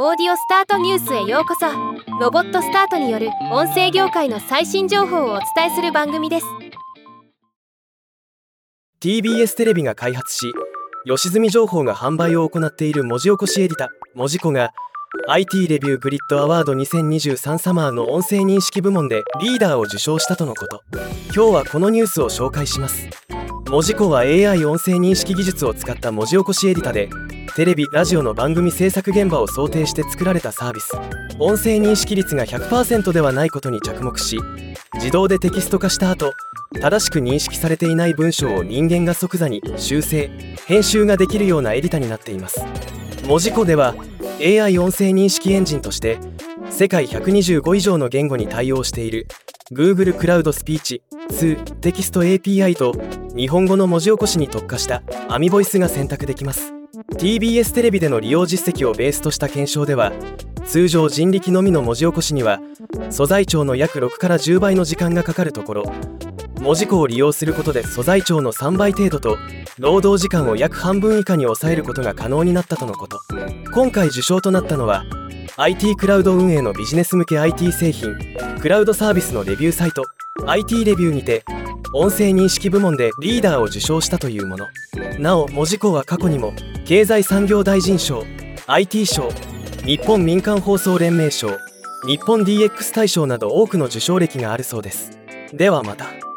オーディオスタートニュースへようこそ。ロボットスタートによる音声業界の最新情報をお伝えする番組です。TBS テレビが開発し吉住情報が販売を行っている文字起こしエディタ文字コが IT レビューグリッドアワード2023サマーの音声認識部門でリーダーを受賞したとのこと。今日はこのニュースを紹介します。文字庫は AI 音声認識技術を使った文字起こしエディタでテレビラジオの番組制作現場を想定して作られたサービス。音声認識率が100%ではないことに着目し自動でテキスト化した後正しく認識されていない文章を人間が即座に修正編集ができるようなエディタになっています。文字庫では AI 音声認識エンジンとして世界125以上の言語に対応している Google クラウドスピーチ2テキスト API と日本語の文字起こしに特化したアミボイスが選択できます。TBS テレビでの利用実績をベースとした検証では通常人力のみの文字起こしには素材長の約6から10倍の時間がかかるところ文字庫を利用することで素材長の3倍程度と労働時間を約半分以下に抑えることが可能になったとのこと。今回受賞となったのは IT クラウド運営のビジネス向け IT 製品クラウドサービスのレビューサイト IT レビューにて音声認識部門でリーダーを受賞したというもの。なお文字工は過去にも経済産業大臣賞 IT 賞日本民間放送連盟賞日本 DX 大賞など多くの受賞歴があるそうです。ではまた。